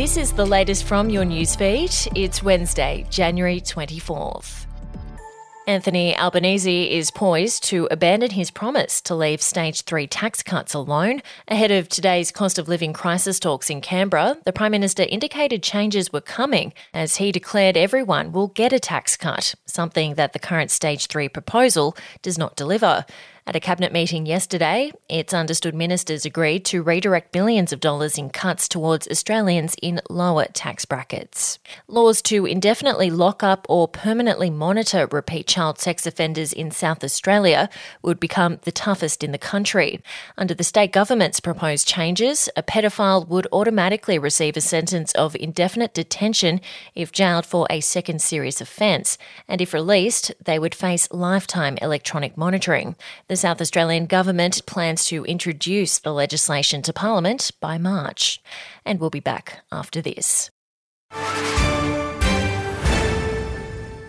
This is the latest from your newsfeed. It's Wednesday, January 24th. Anthony Albanese is poised to abandon his promise to leave stage three tax cuts alone. Ahead of today's cost of living crisis talks in Canberra, the Prime Minister indicated changes were coming as he declared everyone will get a tax cut, something that the current stage three proposal does not deliver. At a cabinet meeting yesterday, it's understood ministers agreed to redirect billions of dollars in cuts towards Australians in lower tax brackets. Laws to indefinitely lock up or permanently monitor repeat child sex offenders in South Australia would become the toughest in the country. Under the state government's proposed changes, a pedophile would automatically receive a sentence of indefinite detention if jailed for a second serious offence, and if released, they would face lifetime electronic monitoring. The South Australian Government plans to introduce the legislation to Parliament by March. And we'll be back after this.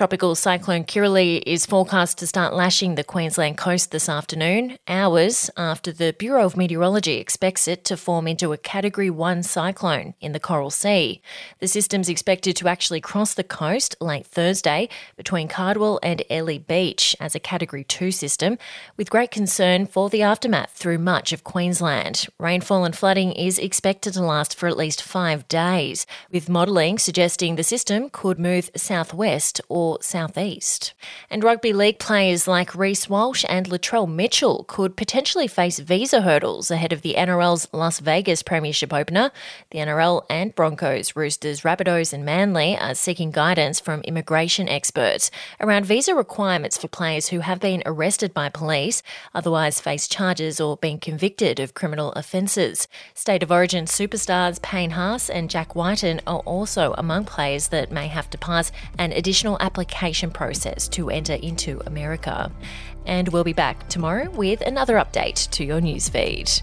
Tropical cyclone Kirrily is forecast to start lashing the Queensland coast this afternoon, hours after the Bureau of Meteorology expects it to form into a Category 1 cyclone in the Coral Sea. The system's expected to actually cross the coast late Thursday between Cardwell and Airlie Beach as a Category 2 system, with great concern for the aftermath through much of Queensland. Rainfall and flooding is expected to last for at least five days, with modelling suggesting the system could move southwest or southeast. And rugby league players like Reece Walsh and Latrell Mitchell could potentially face visa hurdles ahead of the NRL's Las Vegas Premiership opener. The NRL and Broncos, Roosters, Rabbitohs, and Manly are seeking guidance from immigration experts around visa requirements for players who have been arrested by police, otherwise face charges or been convicted of criminal offences. State of Origin superstars Payne Haas and Jack Wighton are also among players that may have to pass an additional application process to enter into America. And we'll be back tomorrow with another update to your newsfeed.